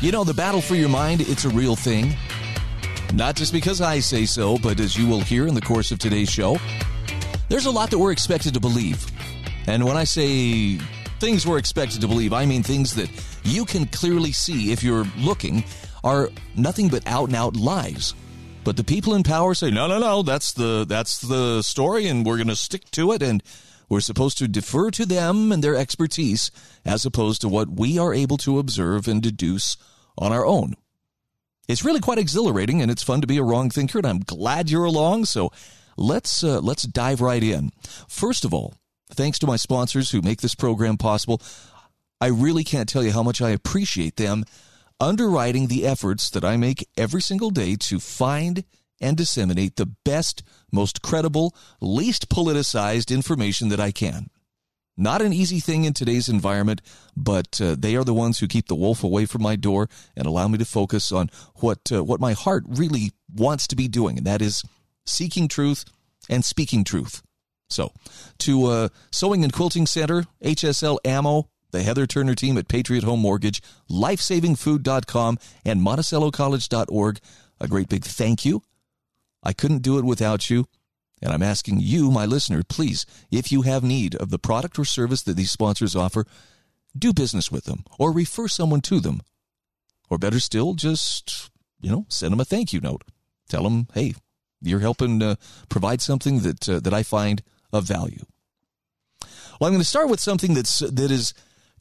You know, the battle for your mind, it's a real thing. Not just because I say so, but as you will hear in the course of today's show, there's a lot that we're expected to believe. And when I say things we're expected to believe, I mean things that you can clearly see if you're looking are nothing but out and out lies. But the people in power say, no, no, no, that's the, that's the story and we're going to stick to it. And we're supposed to defer to them and their expertise as opposed to what we are able to observe and deduce on our own. It's really quite exhilarating and it's fun to be a wrong thinker and I'm glad you're along. So let's, uh, let's dive right in. First of all, thanks to my sponsors who make this program possible. I really can't tell you how much I appreciate them underwriting the efforts that I make every single day to find and disseminate the best, most credible, least politicized information that I can. Not an easy thing in today's environment, but uh, they are the ones who keep the wolf away from my door and allow me to focus on what uh, what my heart really wants to be doing, and that is seeking truth and speaking truth. So, to uh, Sewing and Quilting Center, HSL Ammo, the Heather Turner team at Patriot Home Mortgage, LifesavingFood.com, and MonticelloCollege.org, a great big thank you. I couldn't do it without you. And I'm asking you, my listener, please, if you have need of the product or service that these sponsors offer, do business with them or refer someone to them. Or better still, just, you know, send them a thank you note. Tell them, hey, you're helping uh, provide something that, uh, that I find of value. Well, I'm going to start with something that's, that is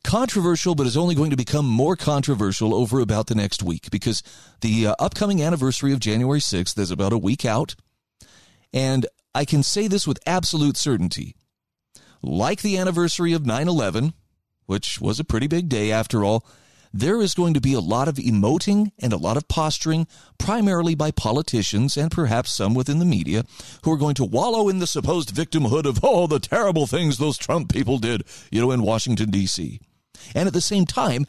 controversial, but is only going to become more controversial over about the next week because the uh, upcoming anniversary of January 6th is about a week out. And I can say this with absolute certainty. Like the anniversary of 9 11, which was a pretty big day after all, there is going to be a lot of emoting and a lot of posturing, primarily by politicians and perhaps some within the media, who are going to wallow in the supposed victimhood of, oh, the terrible things those Trump people did, you know, in Washington, D.C. And at the same time,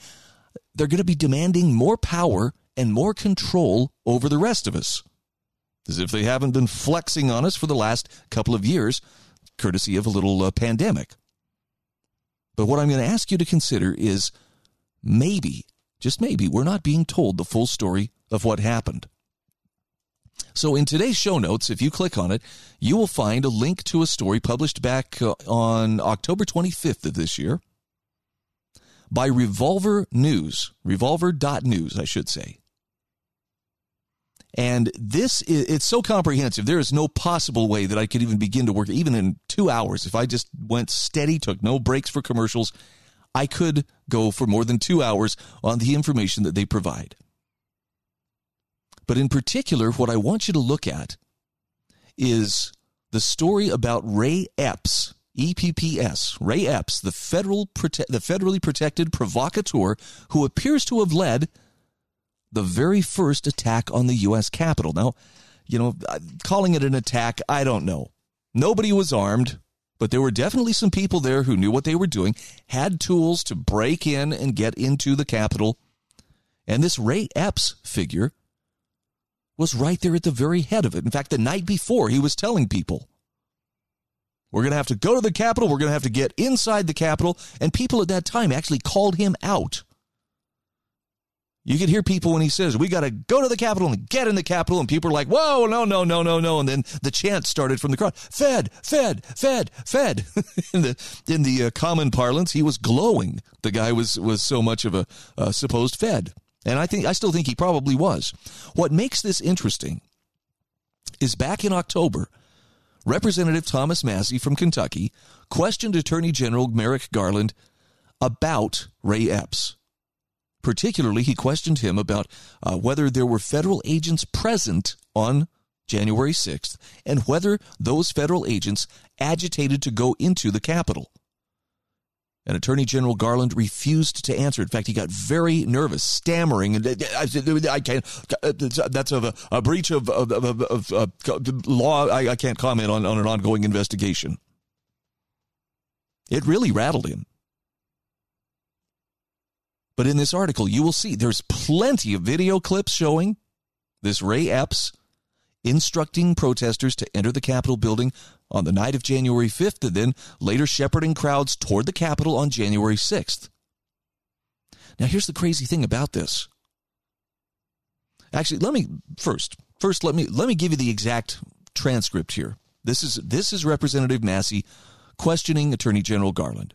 they're going to be demanding more power and more control over the rest of us as if they haven't been flexing on us for the last couple of years, courtesy of a little uh, pandemic. But what I'm going to ask you to consider is maybe, just maybe, we're not being told the full story of what happened. So, in today's show notes, if you click on it, you will find a link to a story published back uh, on October 25th of this year by Revolver News, revolver.news, I should say. And this is, it's so comprehensive. There is no possible way that I could even begin to work, even in two hours. If I just went steady, took no breaks for commercials, I could go for more than two hours on the information that they provide. But in particular, what I want you to look at is the story about Ray Epps, EPPS, Ray Epps, the federal prote- the federally protected provocateur who appears to have led the very first attack on the U.S. Capitol. Now, you know, uh, calling it an attack, I don't know. Nobody was armed, but there were definitely some people there who knew what they were doing, had tools to break in and get into the Capitol. And this Ray Epps figure was right there at the very head of it. In fact, the night before, he was telling people, we're going to have to go to the Capitol. We're going to have to get inside the Capitol. And people at that time actually called him out you could hear people when he says, we got to go to the Capitol and get in the Capitol. And people are like, whoa, no, no, no, no, no. And then the chant started from the crowd, Fed, Fed, Fed, Fed. in the, in the uh, common parlance, he was glowing. The guy was, was so much of a uh, supposed Fed. And I think, I still think he probably was. What makes this interesting is back in October, Representative Thomas Massie from Kentucky questioned Attorney General Merrick Garland about Ray Epps. Particularly, he questioned him about uh, whether there were federal agents present on January 6th and whether those federal agents agitated to go into the Capitol. And Attorney General Garland refused to answer. In fact, he got very nervous, stammering, and I said, "I can't. That's a, a breach of, of, of, of uh, law. I, I can't comment on, on an ongoing investigation." It really rattled him. But in this article, you will see there's plenty of video clips showing this Ray Epps instructing protesters to enter the Capitol building on the night of January 5th and then later shepherding crowds toward the Capitol on January 6th. Now, here's the crazy thing about this. Actually, let me first, first let me let me give you the exact transcript here. This is this is Representative Massie questioning Attorney General Garland.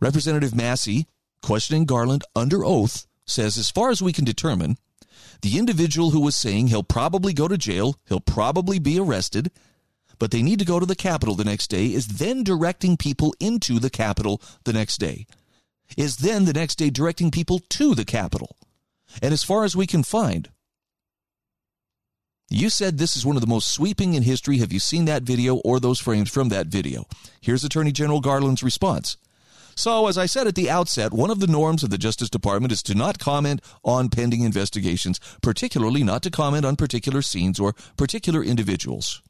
Representative Massie questioning Garland under oath, says as far as we can determine, the individual who was saying he'll probably go to jail, he'll probably be arrested, but they need to go to the Capitol the next day is then directing people into the Capitol the next day, is then the next day directing people to the Capitol. And as far as we can find, you said this is one of the most sweeping in history. Have you seen that video or those frames from that video? Here's Attorney General Garland's response. So, as I said at the outset, one of the norms of the Justice Department is to not comment on pending investigations, particularly not to comment on particular scenes or particular individuals.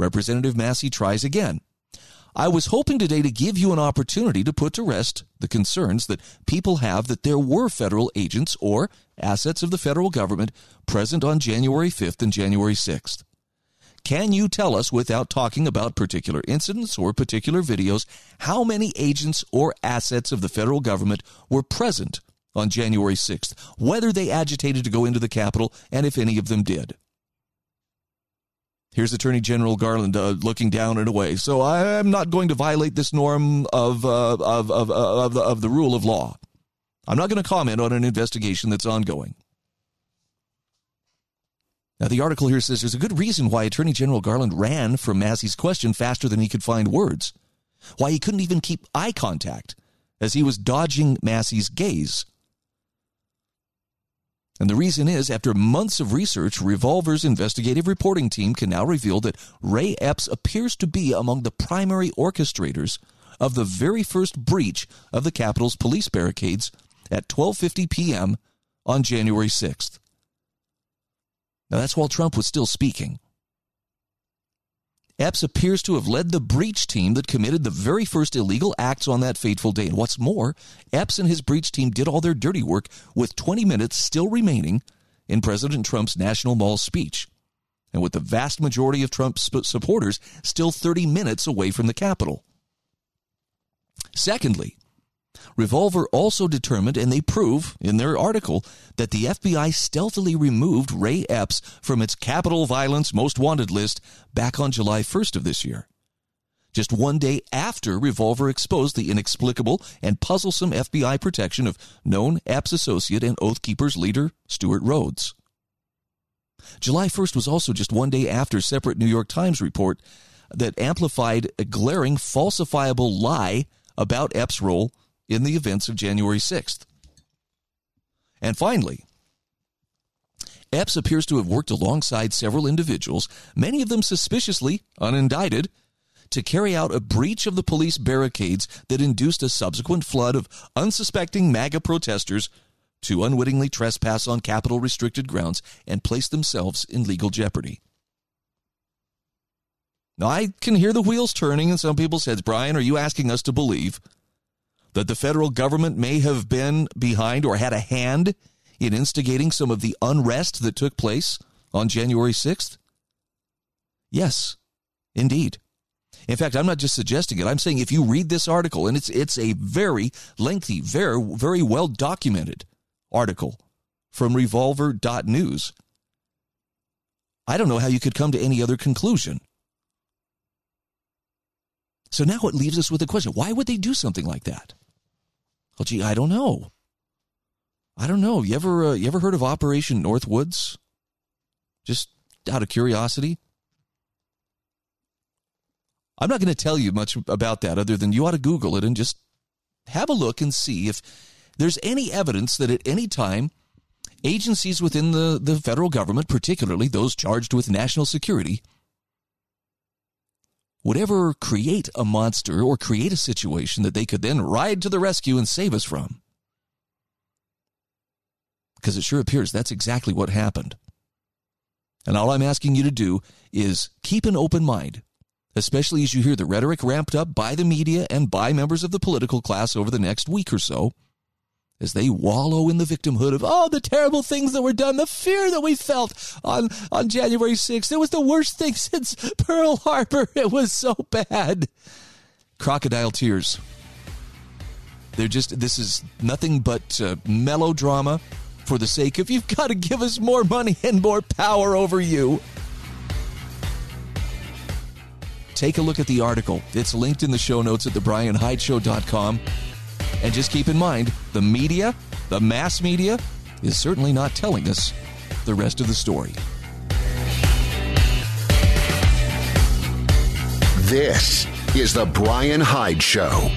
Representative Massie tries again. I was hoping today to give you an opportunity to put to rest the concerns that people have that there were federal agents or assets of the federal government present on January 5th and January 6th. Can you tell us, without talking about particular incidents or particular videos, how many agents or assets of the federal government were present on January 6th, whether they agitated to go into the Capitol, and if any of them did? Here's Attorney General Garland uh, looking down and away. So I am not going to violate this norm of, uh, of, of, of, the, of the rule of law. I'm not going to comment on an investigation that's ongoing. Now, the article here says there's a good reason why Attorney General Garland ran from Massie's question faster than he could find words, why he couldn't even keep eye contact as he was dodging Massie's gaze. And the reason is, after months of research, Revolver's investigative reporting team can now reveal that Ray Epps appears to be among the primary orchestrators of the very first breach of the Capitol's police barricades at 12:50 p.m. on January 6th. Now that's while Trump was still speaking. Epps appears to have led the breach team that committed the very first illegal acts on that fateful day. And what's more, Epps and his breach team did all their dirty work with 20 minutes still remaining in President Trump's National Mall speech. And with the vast majority of Trump's supporters still 30 minutes away from the Capitol. Secondly, Revolver also determined, and they prove in their article, that the FBI stealthily removed Ray Epps from its Capitol Violence Most Wanted list back on July 1st of this year. Just one day after Revolver exposed the inexplicable and puzzlesome FBI protection of known Epps associate and Oath Keepers leader Stewart Rhodes. July 1st was also just one day after separate New York Times report that amplified a glaring falsifiable lie about Epps' role in the events of January 6th. And finally, Epps appears to have worked alongside several individuals, many of them suspiciously unindicted, to carry out a breach of the police barricades that induced a subsequent flood of unsuspecting MAGA protesters to unwittingly trespass on Capitol restricted grounds and place themselves in legal jeopardy. Now, I can hear the wheels turning in some people's heads. Brian, are you asking us to believe that the federal government may have been behind or had a hand in instigating some of the unrest that took place on January 6th? Yes, indeed. In fact, I'm not just suggesting it. I'm saying if you read this article, and it's it's a very lengthy, very very well documented article from revolver.news. I don't know how you could come to any other conclusion. So now it leaves us with a question. Why would they do something like that? Well, gee, I don't know. I don't know. You ever uh, you ever heard of Operation Northwoods? Just out of curiosity. I'm not going to tell you much about that other than you ought to Google it and just have a look and see if there's any evidence that at any time agencies within the, the federal government, particularly those charged with national security, would ever create a monster or create a situation that they could then ride to the rescue and save us from. Because it sure appears that's exactly what happened. And all I'm asking you to do is keep an open mind, especially as you hear the rhetoric ramped up by the media and by members of the political class over the next week or so as they wallow in the victimhood of all the terrible things that were done, the fear that we felt on, on January 6th. It was the worst thing since Pearl Harbor. It was so bad. Crocodile tears. They're just, this is nothing but uh, melodrama for the sake of you've got to give us more money and more power over you. Take a look at the article. It's linked in the show notes at thebrianhydeshow.com. And just keep in mind, the media, the mass media, is certainly not telling us the rest of the story. This is The Brian Hyde Show.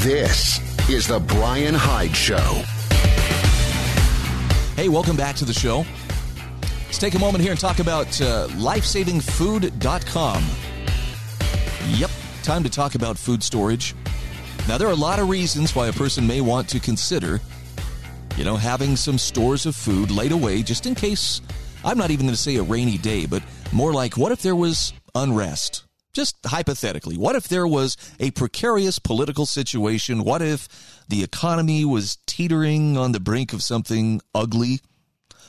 This is The Brian Hyde Show. Hey, welcome back to the show. Let's take a moment here and talk about uh, lifesavingfood.com. Yep, time to talk about food storage. Now, there are a lot of reasons why a person may want to consider, you know, having some stores of food laid away just in case. I'm not even going to say a rainy day, but more like what if there was unrest? Just hypothetically, what if there was a precarious political situation? What if the economy was teetering on the brink of something ugly?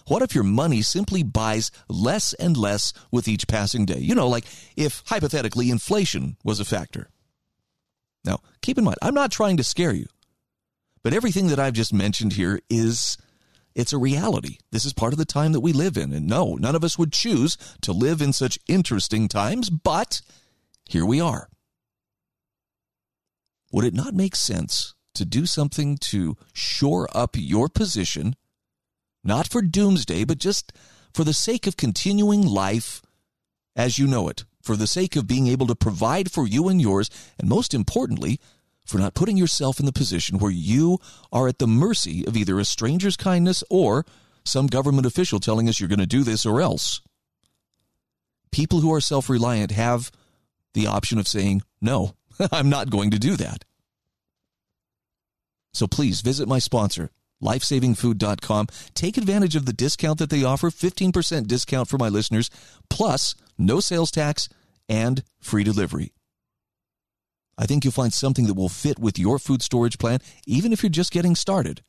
What if your money simply buys less and less with each passing day? You know, like if hypothetically inflation was a factor. Now, keep in mind, I'm not trying to scare you, but everything that I've just mentioned here is it's a reality. This is part of the time that we live in. And no, none of us would choose to live in such interesting times, but here we are. Would it not make sense to do something to shore up your position not for doomsday, but just for the sake of continuing life as you know it, for the sake of being able to provide for you and yours, and most importantly, for not putting yourself in the position where you are at the mercy of either a stranger's kindness or some government official telling us you're going to do this or else. People who are self reliant have the option of saying, No, I'm not going to do that. So please visit my sponsor, lifesavingfood.com. Take advantage of the discount that they offer 15% discount for my listeners, plus no sales tax and free delivery. I think you'll find something that will fit with your food storage plan, even if you're just getting started.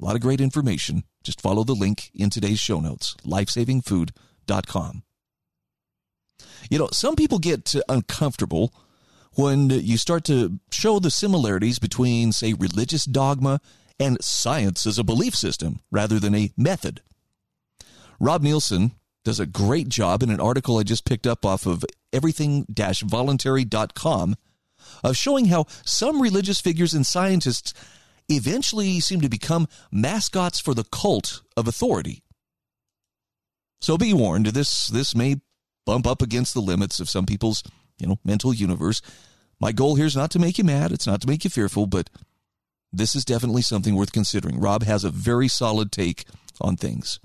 A lot of great information. Just follow the link in today's show notes lifesavingfood.com. You know, some people get uncomfortable when you start to show the similarities between, say, religious dogma and science as a belief system rather than a method. Rob Nielsen does a great job in an article I just picked up off of everything voluntary.com of showing how some religious figures and scientists eventually seem to become mascots for the cult of authority. So be warned, this this may bump up against the limits of some people's, you know, mental universe. My goal here is not to make you mad, it's not to make you fearful, but this is definitely something worth considering. Rob has a very solid take on things.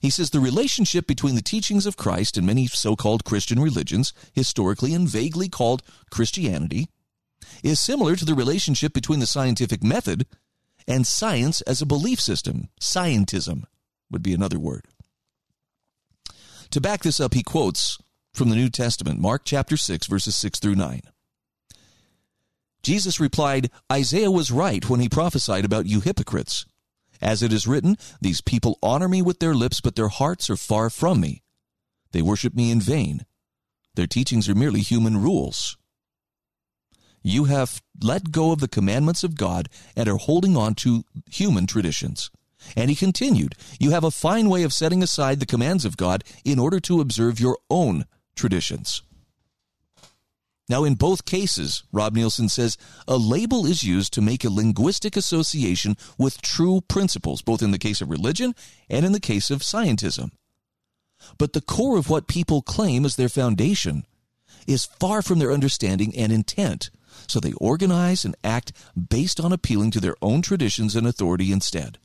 He says the relationship between the teachings of Christ and many so called Christian religions, historically and vaguely called Christianity, is similar to the relationship between the scientific method and science as a belief system. Scientism would be another word. To back this up, he quotes from the New Testament, Mark chapter 6, verses 6 through 9. Jesus replied, Isaiah was right when he prophesied about you hypocrites. As it is written, These people honor me with their lips, but their hearts are far from me. They worship me in vain. Their teachings are merely human rules. You have let go of the commandments of God and are holding on to human traditions. And he continued, You have a fine way of setting aside the commands of God in order to observe your own traditions. Now, in both cases, Rob Nielsen says, a label is used to make a linguistic association with true principles, both in the case of religion and in the case of scientism. But the core of what people claim as their foundation is far from their understanding and intent So they organize and act based on appealing to their own traditions and authority instead.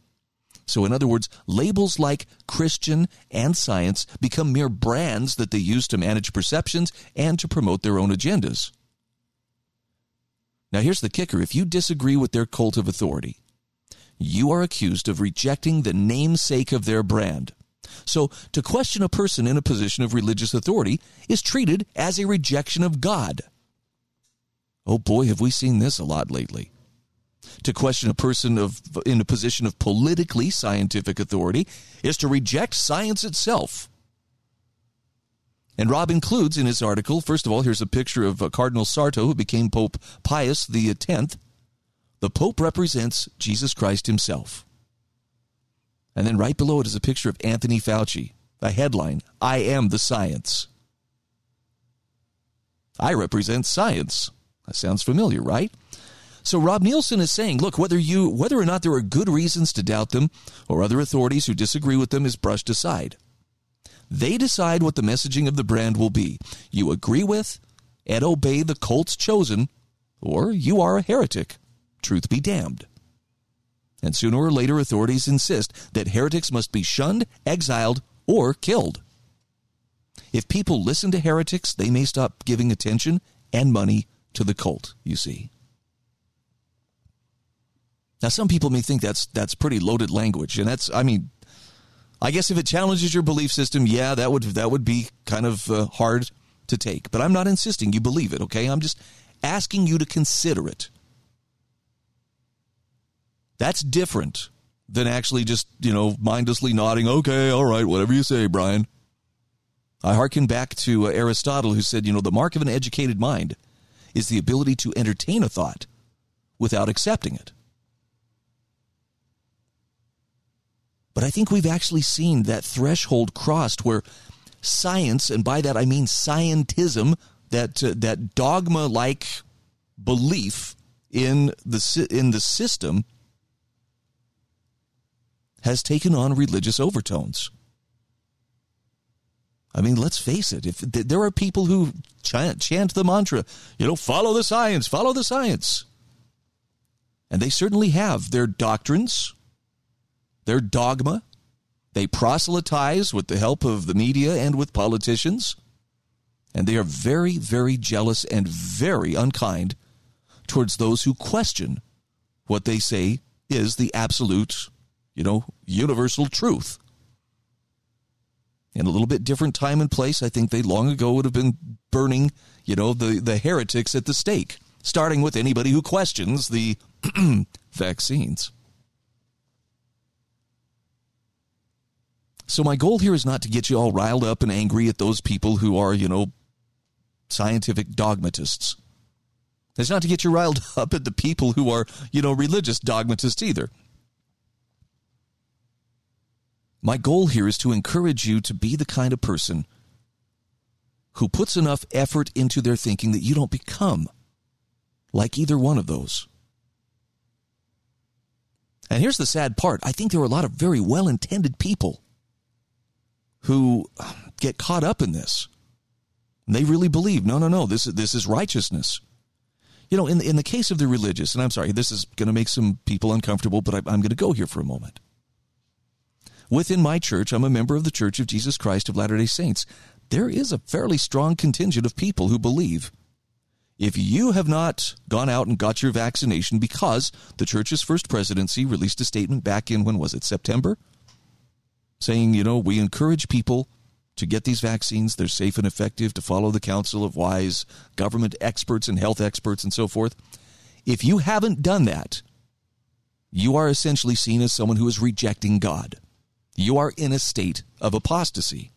So, in other words, labels like Christian and science become mere brands that they use to manage perceptions and to promote their own agendas. Now, here's the kicker if you disagree with their cult of authority, you are accused of rejecting the namesake of their brand. So, to question a person in a position of religious authority is treated as a rejection of God. Oh boy, have we seen this a lot lately. To question a person of, in a position of politically scientific authority is to reject science itself. And Rob includes in his article, first of all, here's a picture of uh, Cardinal Sarto, who became Pope Pius X. The Pope represents Jesus Christ himself. And then right below it is a picture of Anthony Fauci, a headline I am the science. I represent science. That sounds familiar, right? So Rob Nielsen is saying, look, whether you whether or not there are good reasons to doubt them or other authorities who disagree with them is brushed aside. They decide what the messaging of the brand will be. You agree with and obey the cult's chosen, or you are a heretic. Truth be damned. And sooner or later, authorities insist that heretics must be shunned, exiled, or killed. If people listen to heretics, they may stop giving attention and money to the cult, you see. Now, some people may think that's that's pretty loaded language, and that's I mean, I guess if it challenges your belief system, yeah, that would that would be kind of uh, hard to take. But I'm not insisting you believe it. Okay, I'm just asking you to consider it. That's different than actually just you know mindlessly nodding. Okay, all right, whatever you say, Brian. I hearken back to uh, Aristotle, who said, you know, the mark of an educated mind is the ability to entertain a thought without accepting it. But I think we've actually seen that threshold crossed where science, and by that I mean scientism, that uh, that dogma like belief in the in the system has taken on religious overtones. I mean, let's face it. If there are people who chant, chant the mantra, you know, follow the science, follow the science, and they certainly have their doctrines, their dogma. They proselytize with the help of the media and with politicians. And they are very, very jealous and very unkind towards those who question what they say is the absolute, you know, universal truth. In a little bit different time and place, I think they long ago would have been burning, you know, the, the heretics at the stake, starting with anybody who questions the vaccines. So my goal here is not to get you all riled up and angry at those people who are, you know, scientific dogmatists. It's not to get you riled up at the people who are, you know, religious dogmatists either. My goal here is to encourage you to be the kind of person who puts enough effort into their thinking that you don't become like either one of those. And here's the sad part I think there are a lot of very well intended people who get caught up in this. They really believe, no, no, no, this is, this is righteousness. You know, in, in the case of the religious, and I'm sorry, this is going to make some people uncomfortable, but I, I'm going to go here for a moment. Within my church, I'm a member of the Church of Jesus Christ of Latter day Saints. There is a fairly strong contingent of people who believe if you have not gone out and got your vaccination because the church's first presidency released a statement back in, when was it, September? Saying, you know, we encourage people to get these vaccines. They're safe and effective to follow the counsel of wise government experts and health experts and so forth. If you haven't done that, you are essentially seen as someone who is rejecting God. You are in a state of apostasy.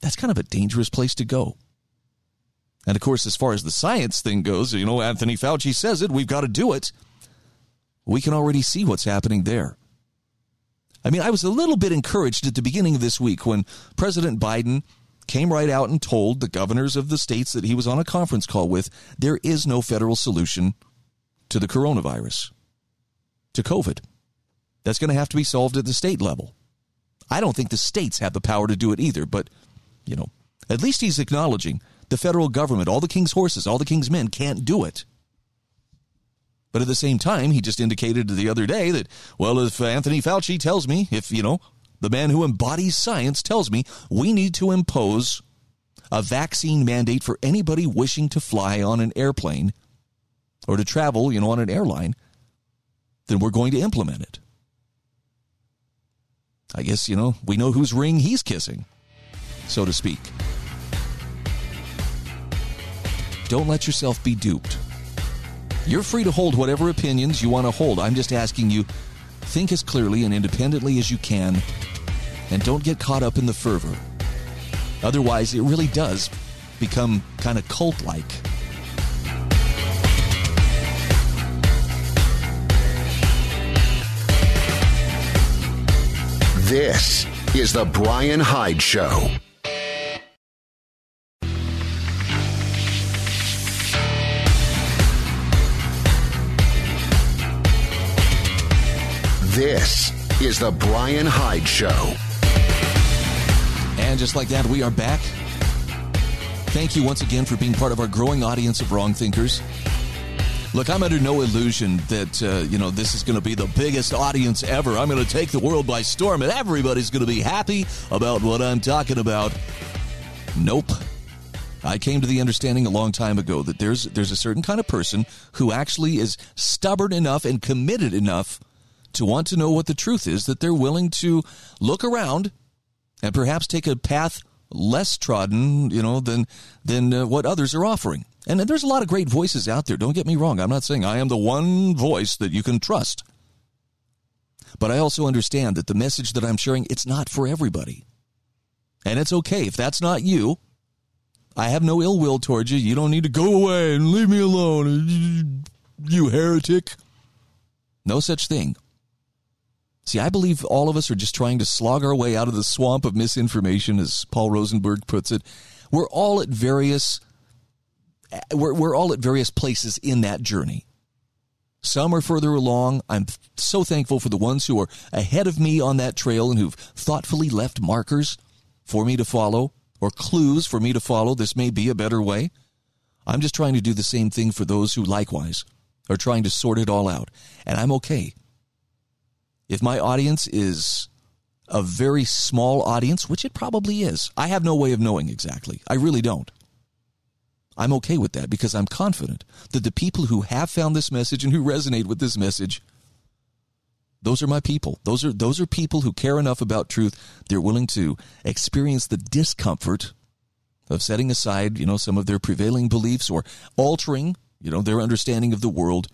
That's kind of a dangerous place to go. And of course, as far as the science thing goes, you know, Anthony Fauci says it, we've got to do it we can already see what's happening there. I mean, I was a little bit encouraged at the beginning of this week when President Biden came right out and told the governors of the states that he was on a conference call with there is no federal solution to the coronavirus, to COVID. That's going to have to be solved at the state level. I don't think the states have the power to do it either, but, you know, at least he's acknowledging the federal government, all the king's horses, all the king's men can't do it. But at the same time, he just indicated the other day that, well, if Anthony Fauci tells me, if, you know, the man who embodies science tells me we need to impose a vaccine mandate for anybody wishing to fly on an airplane or to travel, you know, on an airline, then we're going to implement it. I guess, you know, we know whose ring he's kissing, so to speak. Don't let yourself be duped. You're free to hold whatever opinions you want to hold. I'm just asking you think as clearly and independently as you can and don't get caught up in the fervor. Otherwise, it really does become kind of cult like. This is The Brian Hyde Show. This is The Brian Hyde Show. And just like that, we are back. Thank you once again for being part of our growing audience of wrong thinkers. Look, I'm under no illusion that uh, you know this is going to be the biggest audience ever. I'm going to take the world by storm, and everybody's going to be happy about what I'm talking about. Nope. I came to the understanding a long time ago that there's there's a certain kind of person who actually is stubborn enough and committed enough to want to know what the truth is that they're willing to look around and perhaps take a path less trodden, you know, than than uh, what others are offering. And there's a lot of great voices out there. Don't get me wrong. I'm not saying I am the one voice that you can trust. But I also understand that the message that I'm sharing, it's not for everybody. And it's okay if that's not you. I have no ill will towards you. You don't need to go away and leave me alone, you heretic. No such thing. See, I believe all of us are just trying to slog our way out of the swamp of misinformation, as Paul Rosenberg puts it. We're all at various we're, we're all at various places in that journey. Some are further along. I'm so thankful for the ones who are ahead of me on that trail and who've thoughtfully left markers for me to follow or clues for me to follow. This may be a better way. I'm just trying to do the same thing for those who likewise are trying to sort it all out. And I'm okay if my audience is a very small audience, which it probably is, I have no way of knowing exactly. I really don't. I'm okay with that because I'm confident that the people who have found this message and who resonate with this message, those are my people. Those are those are people who care enough about truth. They're willing to experience the discomfort of setting aside, you know, some of their prevailing beliefs or altering, you know, their understanding of the world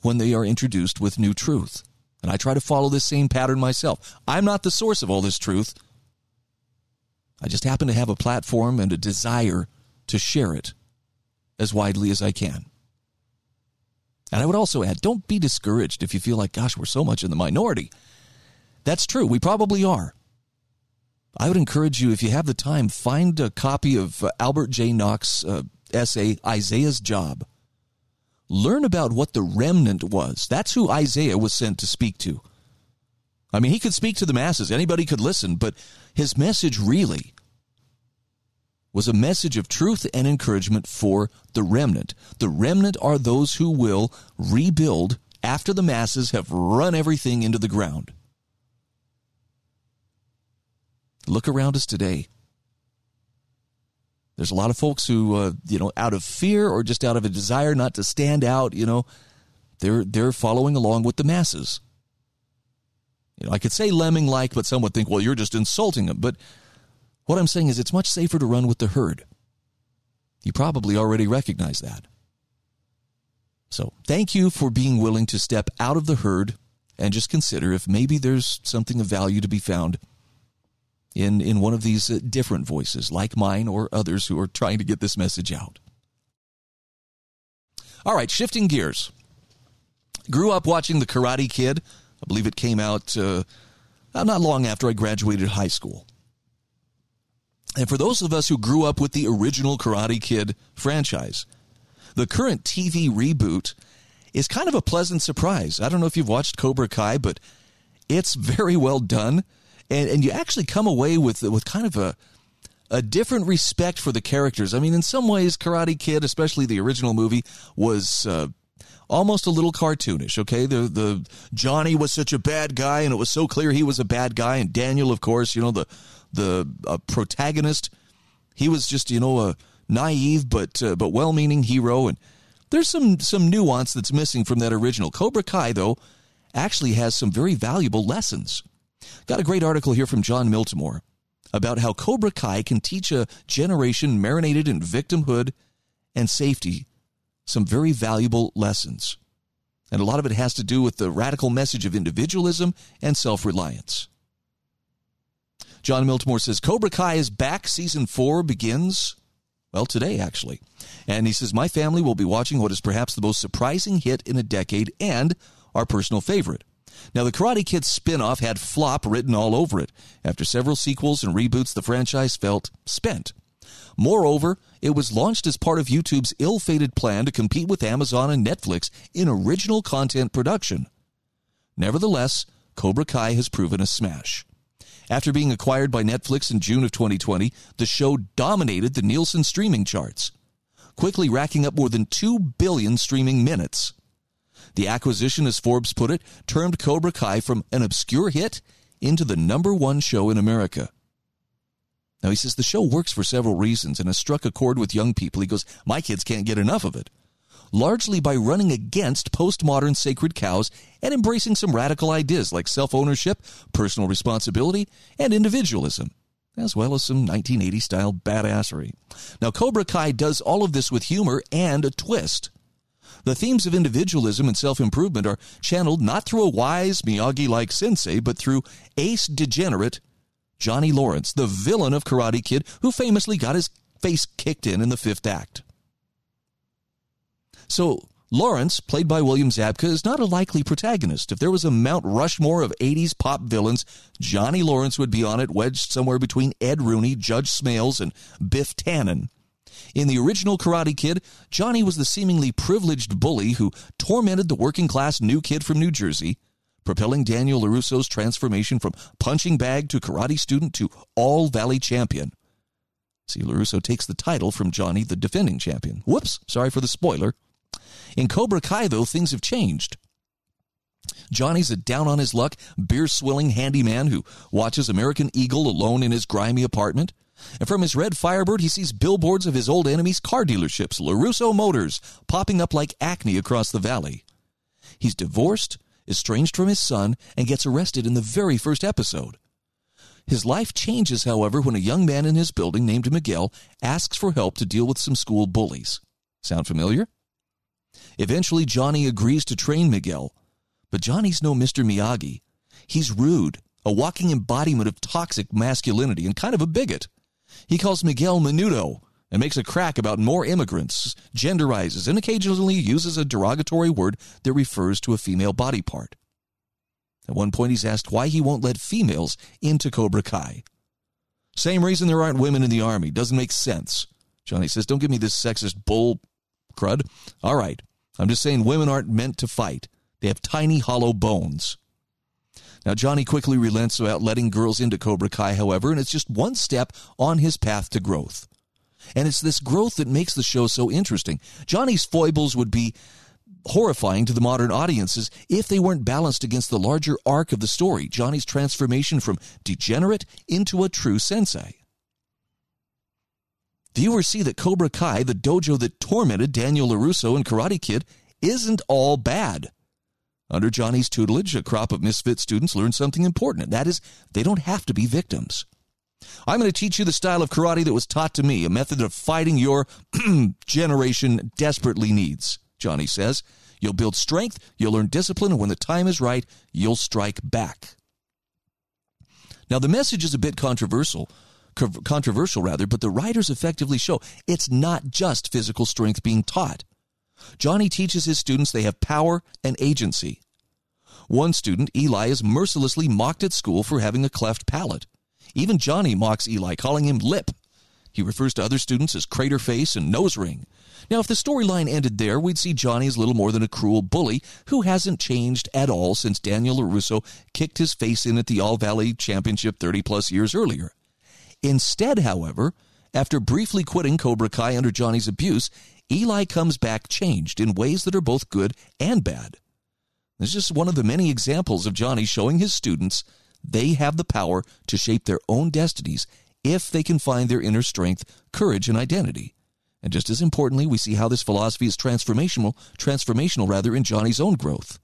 when they are introduced with new truth. And I try to follow this same pattern myself. I'm not the source of all this truth. I just happen to have a platform and a desire to share it as widely as I can. And I would also add don't be discouraged if you feel like, gosh, we're so much in the minority. That's true. We probably are. I would encourage you, if you have the time, find a copy of uh, Albert J. Nock's uh, essay, Isaiah's Job. Learn about what the remnant was. That's who Isaiah was sent to speak to. I mean, he could speak to the masses, anybody could listen, but his message really was a message of truth and encouragement for the remnant. The remnant are those who will rebuild after the masses have run everything into the ground. Look around us today. There's a lot of folks who, uh, you know, out of fear or just out of a desire not to stand out, you know, they're they're following along with the masses. You know, I could say lemming like, but some would think, well, you're just insulting them. But what I'm saying is, it's much safer to run with the herd. You probably already recognize that. So, thank you for being willing to step out of the herd and just consider if maybe there's something of value to be found in, in one of these uh, different voices, like mine or others who are trying to get this message out. All right, shifting gears. Grew up watching The Karate Kid. I believe it came out uh, not long after I graduated high school. And for those of us who grew up with the original Karate Kid franchise, the current TV reboot is kind of a pleasant surprise. I don't know if you've watched Cobra Kai, but it's very well done and and you actually come away with with kind of a a different respect for the characters. I mean, in some ways, Karate Kid, especially the original movie, was uh, almost a little cartoonish. Okay, the the Johnny was such a bad guy, and it was so clear he was a bad guy. And Daniel, of course, you know the the uh, protagonist, he was just you know a naive but uh, but well-meaning hero. And there's some some nuance that's missing from that original. Cobra Kai, though, actually has some very valuable lessons. Got a great article here from John Miltimore about how Cobra Kai can teach a generation marinated in victimhood and safety some very valuable lessons. And a lot of it has to do with the radical message of individualism and self reliance. John Miltimore says Cobra Kai is back. Season four begins, well, today actually. And he says, My family will be watching what is perhaps the most surprising hit in a decade and our personal favorite. Now, the Karate Kid spin off had flop written all over it. After several sequels and reboots, the franchise felt spent. Moreover, it was launched as part of YouTube's ill fated plan to compete with Amazon and Netflix in original content production. Nevertheless, Cobra Kai has proven a smash. After being acquired by Netflix in June of 2020, the show dominated the Nielsen streaming charts, quickly racking up more than 2 billion streaming minutes. The acquisition, as Forbes put it, turned Cobra Kai from an obscure hit into the number one show in America. Now, he says the show works for several reasons and has struck a chord with young people. He goes, My kids can't get enough of it. Largely by running against postmodern sacred cows and embracing some radical ideas like self ownership, personal responsibility, and individualism, as well as some 1980 style badassery. Now, Cobra Kai does all of this with humor and a twist. The themes of individualism and self improvement are channeled not through a wise Miyagi like sensei, but through ace degenerate Johnny Lawrence, the villain of Karate Kid, who famously got his face kicked in in the fifth act. So, Lawrence, played by William Zabka, is not a likely protagonist. If there was a Mount Rushmore of 80s pop villains, Johnny Lawrence would be on it, wedged somewhere between Ed Rooney, Judge Smails, and Biff Tannen. In the original Karate Kid, Johnny was the seemingly privileged bully who tormented the working class new kid from New Jersey propelling Daniel LaRusso's transformation from punching bag to karate student to all valley champion. See, LaRusso takes the title from Johnny, the defending champion. Whoops, sorry for the spoiler. In Cobra Kai, though, things have changed. Johnny's a down on his luck, beer swilling handyman who watches American Eagle alone in his grimy apartment. And from his red Firebird, he sees billboards of his old enemy's car dealerships, LaRusso Motors, popping up like acne across the valley. He's divorced, estranged from his son, and gets arrested in the very first episode. His life changes, however, when a young man in his building named Miguel asks for help to deal with some school bullies. Sound familiar? Eventually, Johnny agrees to train Miguel, but Johnny's no Mr. Miyagi. He's rude, a walking embodiment of toxic masculinity, and kind of a bigot. He calls Miguel Menudo, and makes a crack about more immigrants, genderizes, and occasionally uses a derogatory word that refers to a female body part. At one point, he's asked why he won't let females into Cobra Kai. Same reason there aren't women in the army. Doesn't make sense. Johnny says, Don't give me this sexist bull crud. All right. I'm just saying women aren't meant to fight. They have tiny, hollow bones. Now, Johnny quickly relents about letting girls into Cobra Kai, however, and it's just one step on his path to growth. And it's this growth that makes the show so interesting. Johnny's foibles would be horrifying to the modern audiences if they weren't balanced against the larger arc of the story Johnny's transformation from degenerate into a true sensei. Viewers see that Cobra Kai, the dojo that tormented Daniel LaRusso and Karate Kid, isn't all bad. Under Johnny's tutelage, a crop of misfit students learn something important, and that is, they don't have to be victims. I'm going to teach you the style of karate that was taught to me, a method of fighting your generation desperately needs, Johnny says. You'll build strength, you'll learn discipline, and when the time is right, you'll strike back. Now, the message is a bit controversial, controversial rather, but the writers effectively show it's not just physical strength being taught. Johnny teaches his students they have power and agency. One student, Eli, is mercilessly mocked at school for having a cleft palate. Even Johnny mocks Eli, calling him Lip. He refers to other students as Crater Face and Nose Ring. Now, if the storyline ended there, we'd see Johnny as little more than a cruel bully who hasn't changed at all since Daniel LaRusso kicked his face in at the All Valley Championship 30 plus years earlier. Instead, however, after briefly quitting Cobra Kai under Johnny's abuse, Eli comes back changed in ways that are both good and bad. This is just one of the many examples of Johnny showing his students they have the power to shape their own destinies if they can find their inner strength, courage, and identity. And just as importantly, we see how this philosophy is transformational, transformational rather, in Johnny's own growth.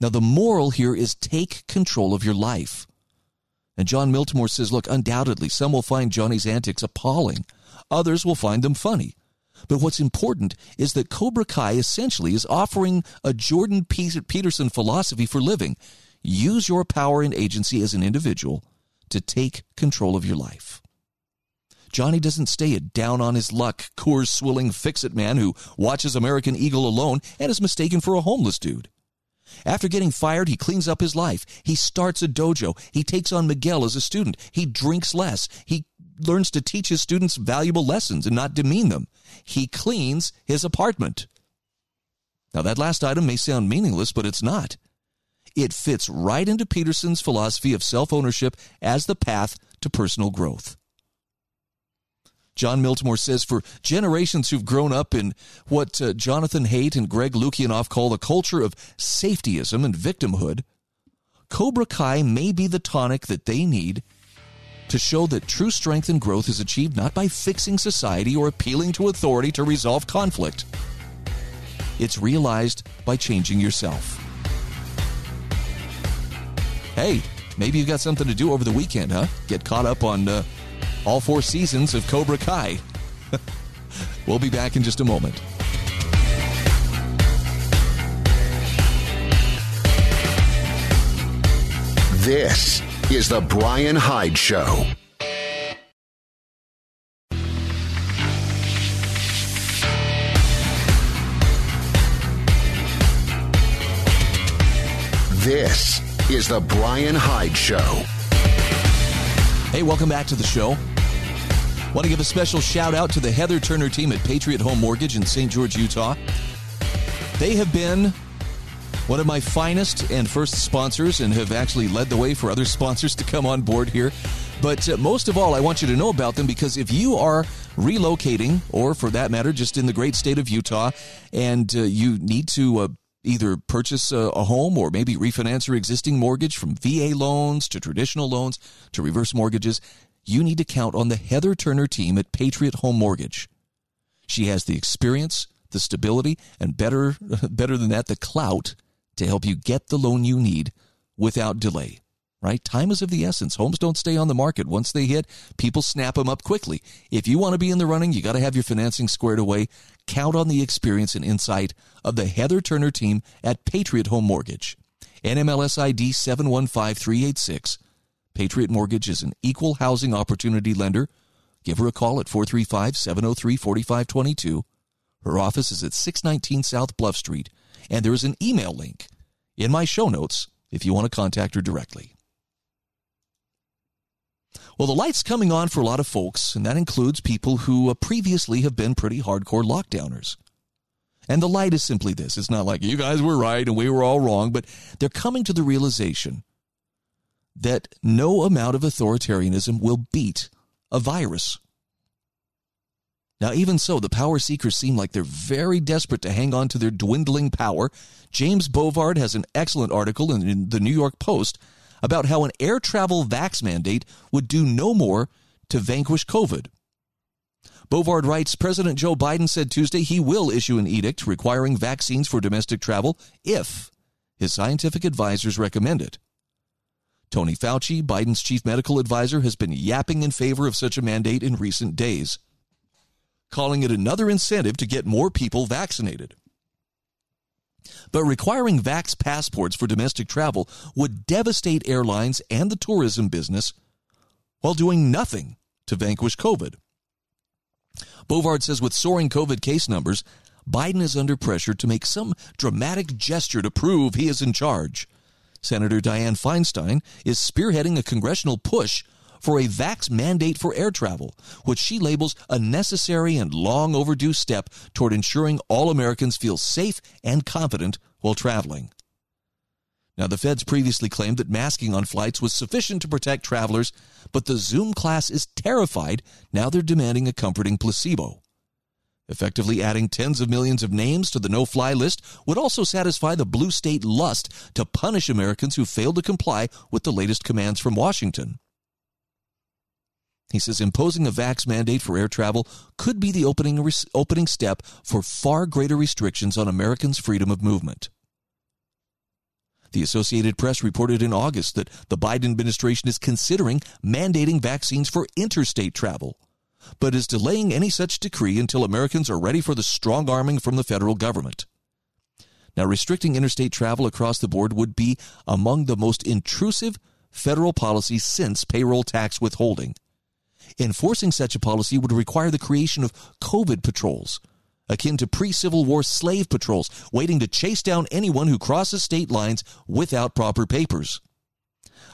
Now, the moral here is take control of your life. And John Miltimore says, look, undoubtedly, some will find Johnny's antics appalling. Others will find them funny. But what's important is that Cobra Kai essentially is offering a Jordan Peterson philosophy for living. Use your power and agency as an individual to take control of your life. Johnny doesn't stay a down on his luck, Coors swilling fix it man who watches American Eagle alone and is mistaken for a homeless dude. After getting fired, he cleans up his life. He starts a dojo. He takes on Miguel as a student. He drinks less. He learns to teach his students valuable lessons and not demean them. He cleans his apartment. Now, that last item may sound meaningless, but it's not. It fits right into Peterson's philosophy of self ownership as the path to personal growth. Jon Miltimore says for generations who've grown up in what uh, Jonathan Haidt and Greg Lukianoff call the culture of safetyism and victimhood, Cobra Kai may be the tonic that they need to show that true strength and growth is achieved not by fixing society or appealing to authority to resolve conflict. It's realized by changing yourself. Hey, maybe you've got something to do over the weekend, huh? Get caught up on uh, all four seasons of Cobra Kai. we'll be back in just a moment. This is The Brian Hyde Show. This is The Brian Hyde Show. Hey, welcome back to the show. Want to give a special shout out to the Heather Turner team at Patriot Home Mortgage in St. George, Utah. They have been one of my finest and first sponsors and have actually led the way for other sponsors to come on board here. But uh, most of all, I want you to know about them because if you are relocating, or for that matter, just in the great state of Utah, and uh, you need to uh, either purchase a, a, home or maybe refinance your existing mortgage from VA loans to traditional loans to reverse mortgages, you need to count on the Heather Turner team at Patriot Home Mortgage. She has the experience, the stability, and better, better than that, the clout to help you get the loan you need without delay. Right? Time is of the essence. Homes don't stay on the market. Once they hit, people snap them up quickly. If you want to be in the running, you got to have your financing squared away. Count on the experience and insight of the Heather Turner team at Patriot Home Mortgage. NMLS ID 715386. Patriot Mortgage is an equal housing opportunity lender. Give her a call at 435 703 4522. Her office is at 619 South Bluff Street, and there is an email link in my show notes if you want to contact her directly. Well, the light's coming on for a lot of folks, and that includes people who uh, previously have been pretty hardcore lockdowners. And the light is simply this it's not like you guys were right and we were all wrong, but they're coming to the realization that no amount of authoritarianism will beat a virus. Now, even so, the power seekers seem like they're very desperate to hang on to their dwindling power. James Bovard has an excellent article in, the New York Post about how an air travel vax mandate would do no more to vanquish COVID. Bovard writes President Joe Biden said Tuesday he will issue an edict requiring vaccines for domestic travel if his scientific advisors recommend it. Tony Fauci, Biden's chief medical advisor, has been yapping in favor of such a mandate in recent days, calling it another incentive to get more people vaccinated. But requiring vax passports for domestic travel would devastate airlines and the tourism business while doing nothing to vanquish COVID. Bovard says with soaring COVID case numbers, Biden is under pressure to make some dramatic gesture to prove he is in charge. Senator Dianne Feinstein is spearheading a congressional push for a vax mandate for air travel, which she labels a necessary and long overdue step toward ensuring all Americans feel safe and confident while traveling. Now, the feds previously claimed that masking on flights was sufficient to protect travelers, but the Zoom class is terrified. Now they're demanding a comforting placebo. Effectively adding tens of millions of names to the no fly list would also satisfy the blue state lust to punish Americans who failed to comply with the latest commands from Washington. He says imposing a vax mandate for air travel could be the opening, opening step for far greater restrictions on Americans' freedom of movement. The Associated Press reported in August that the Biden administration is considering mandating vaccines for interstate travel, but is delaying any such decree until Americans are ready for the strong arming from the federal government. Now, restricting interstate travel across the board would be among the most intrusive federal policies since payroll tax withholding. Enforcing such a policy would require the creation of COVID patrols, akin to pre Civil War slave patrols, waiting to chase down anyone who crosses state lines without proper papers.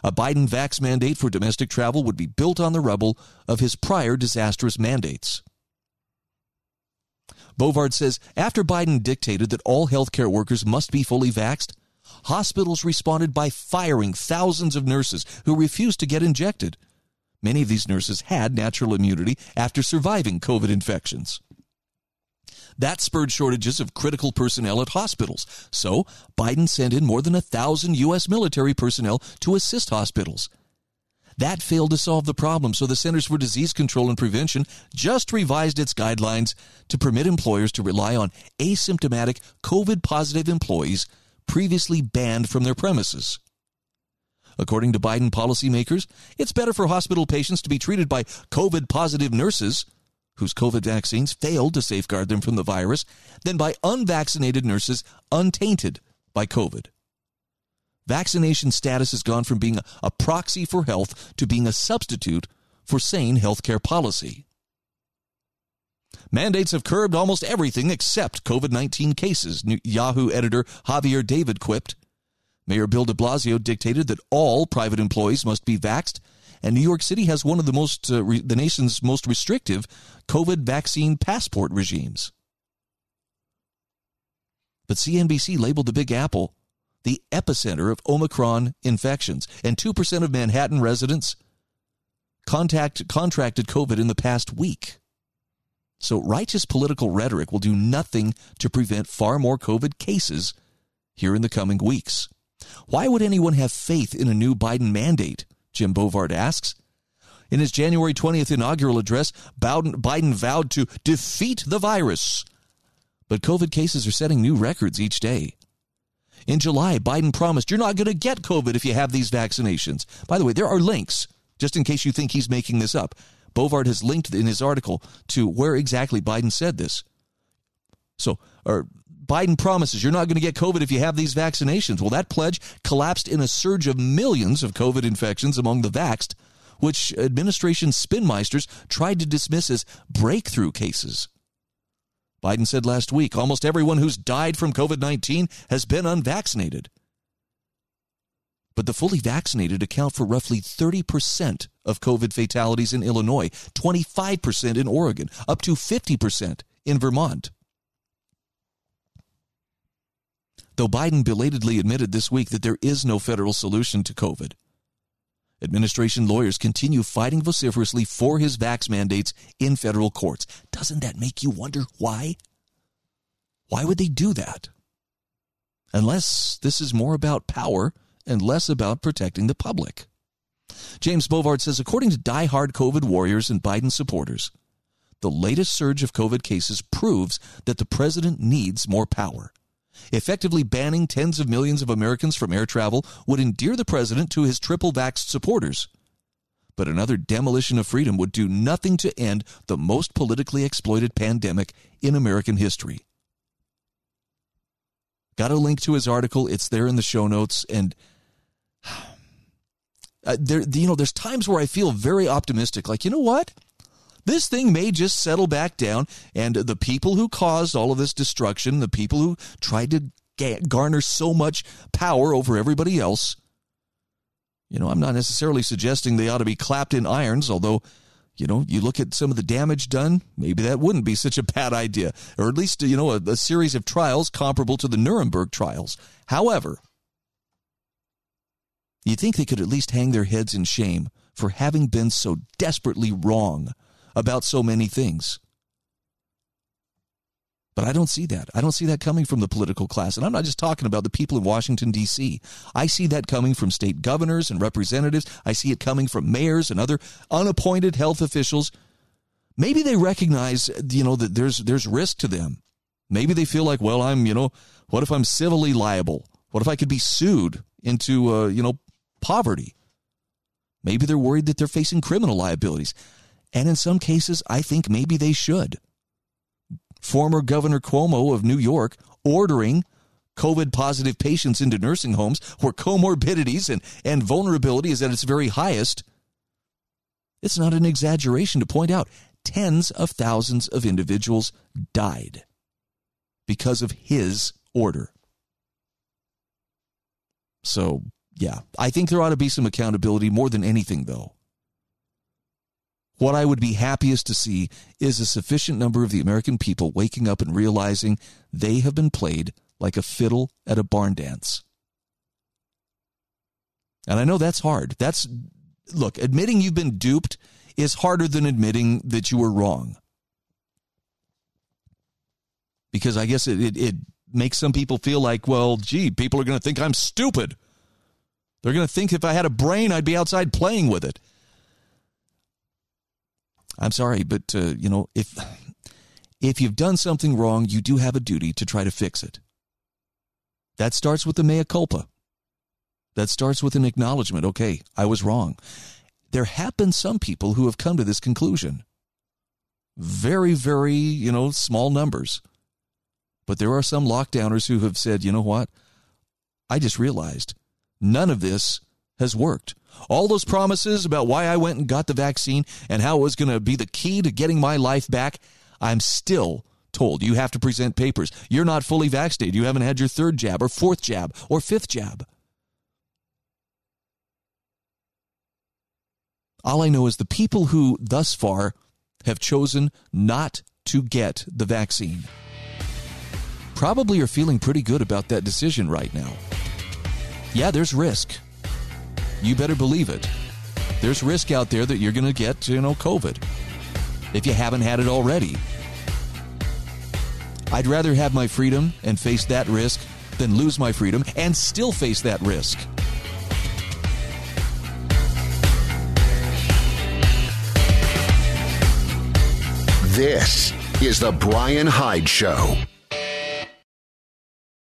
A Biden vax mandate for domestic travel would be built on the rubble of his prior disastrous mandates. Bovard says after Biden dictated that all healthcare workers must be fully vaxed, hospitals responded by firing thousands of nurses who refused to get injected. Many of these nurses had natural immunity after surviving COVID infections. That spurred shortages of critical personnel at hospitals. So Biden sent in more than a thousand U.S. military personnel to assist hospitals. That failed to solve the problem, so the Centers for Disease Control and Prevention just revised its guidelines to permit employers to rely on asymptomatic COVID positive employees previously banned from their premises. According to Biden policymakers, it's better for hospital patients to be treated by COVID positive nurses whose COVID vaccines failed to safeguard them from the virus than by unvaccinated nurses untainted by COVID. Vaccination status has gone from being a proxy for health to being a substitute for sane healthcare policy. Mandates have curbed almost everything except COVID 19 cases, Yahoo editor Javier David quipped. Mayor Bill de Blasio dictated that all private employees must be vaxed and New York City has one of the most uh, re- the nation's most restrictive COVID vaccine passport regimes. But CNBC labeled the Big Apple the epicenter of Omicron infections, and 2% of Manhattan residents contact, contracted COVID in the past week. So, righteous political rhetoric will do nothing to prevent far more COVID cases here in the coming weeks. Why would anyone have faith in a new Biden mandate Jim Bovard asks. In his January 20th inaugural address, Biden vowed to defeat the virus. But COVID cases are setting new records each day. In July, Biden promised you're not going to get COVID if you have these vaccinations. By the way, there are links, just in case you think he's making this up. Bovard has linked in his article to where exactly Biden said this. So, or Biden promises you're not going to get COVID if you have these vaccinations. Well, that pledge collapsed in a surge of millions of COVID infections among the vaxxed, which administration spinmeisters tried to dismiss as breakthrough cases. Biden said last week almost everyone who's died from COVID 19 has been unvaccinated. But the fully vaccinated account for roughly 30% of COVID fatalities in Illinois, 25% in Oregon, up to 50% in Vermont. Though Biden belatedly admitted this week that there is no federal solution to COVID. Administration lawyers continue fighting vociferously for his vax mandates in federal courts. Doesn't that make you wonder why? Why would they do that? Unless this is more about power and less about protecting the public. James Bovard says, according to die-hard COVID warriors and Biden supporters, the latest surge of COVID cases proves that the president needs more power. Effectively banning tens of millions of Americans from air travel would endear the president to his triple vaxxed supporters. But another demolition of freedom would do nothing to end the most politically exploited pandemic in American history. Got a link to his article. It's there in the show notes. And uh, there, you know, there's times where I feel very optimistic. Like, you know what? This thing may just settle back down, and the people who caused all of this destruction, the people who tried to garner so much power over everybody else, you know, I'm not necessarily suggesting they ought to be clapped in irons, although, you know, you look at some of the damage done, maybe that wouldn't be such a bad idea, or at least, you know, a, a series of trials comparable to the Nuremberg trials. However, You'd think they could at least hang their heads in shame for having been so desperately wrong about so many things. But I don't see that. I don't see that coming from the political class. And I'm not just talking about the people in Washington, D.C. I see that coming from state governors and representatives. I see it coming from mayors and other unappointed health officials. Maybe they recognize, you know, that there's there's risk to them. Maybe they feel like, well, I'm, you know, what if I'm civilly liable? What if I could be sued into, uh, you know, poverty? Maybe they're worried that they're facing criminal liabilities. And in some cases, I think maybe they should former Governor Cuomo of New York ordering COVID positive patients into nursing homes where comorbidities and, and vulnerability is at its very highest. It's not an exaggeration to point out tens of thousands of individuals died because of his order. So, yeah, I think there ought to be some accountability more than anything, though. What I would be happiest to see is a sufficient number of the American people waking up and realizing they have been played like a fiddle at a barn dance. And I know that's hard. That's, look, admitting you've been duped is harder than admitting that you were wrong. Because I guess it, it, it makes some people feel like, well, gee, people are going to think I'm stupid. They're going to think if I had a brain, I'd be outside playing with it. I'm sorry, but uh, you know, if if you've done something wrong, you do have a duty to try to fix it. That starts with the mea culpa. That starts with an acknowledgement, okay, I was wrong. There have been some people who have come to this conclusion. Very, very, you know, small numbers. But there are some lockdowners who have said, you know what? I just realized none of this has worked. All those promises about why I went and got the vaccine and how it was going to be the key to getting my life back, I'm still told you have to present papers. You're not fully vaccinated. You haven't had your third jab or fourth jab or fifth jab. All I know is the people who thus far have chosen not to get the vaccine probably are feeling pretty good about that decision right now. Yeah, there's risk you better believe it. There's risk out there that you're going to get, you know, COVID if you haven't had it already. I'd rather have my freedom and face that risk than lose my freedom and still face that risk. This is the Brian Hyde Show.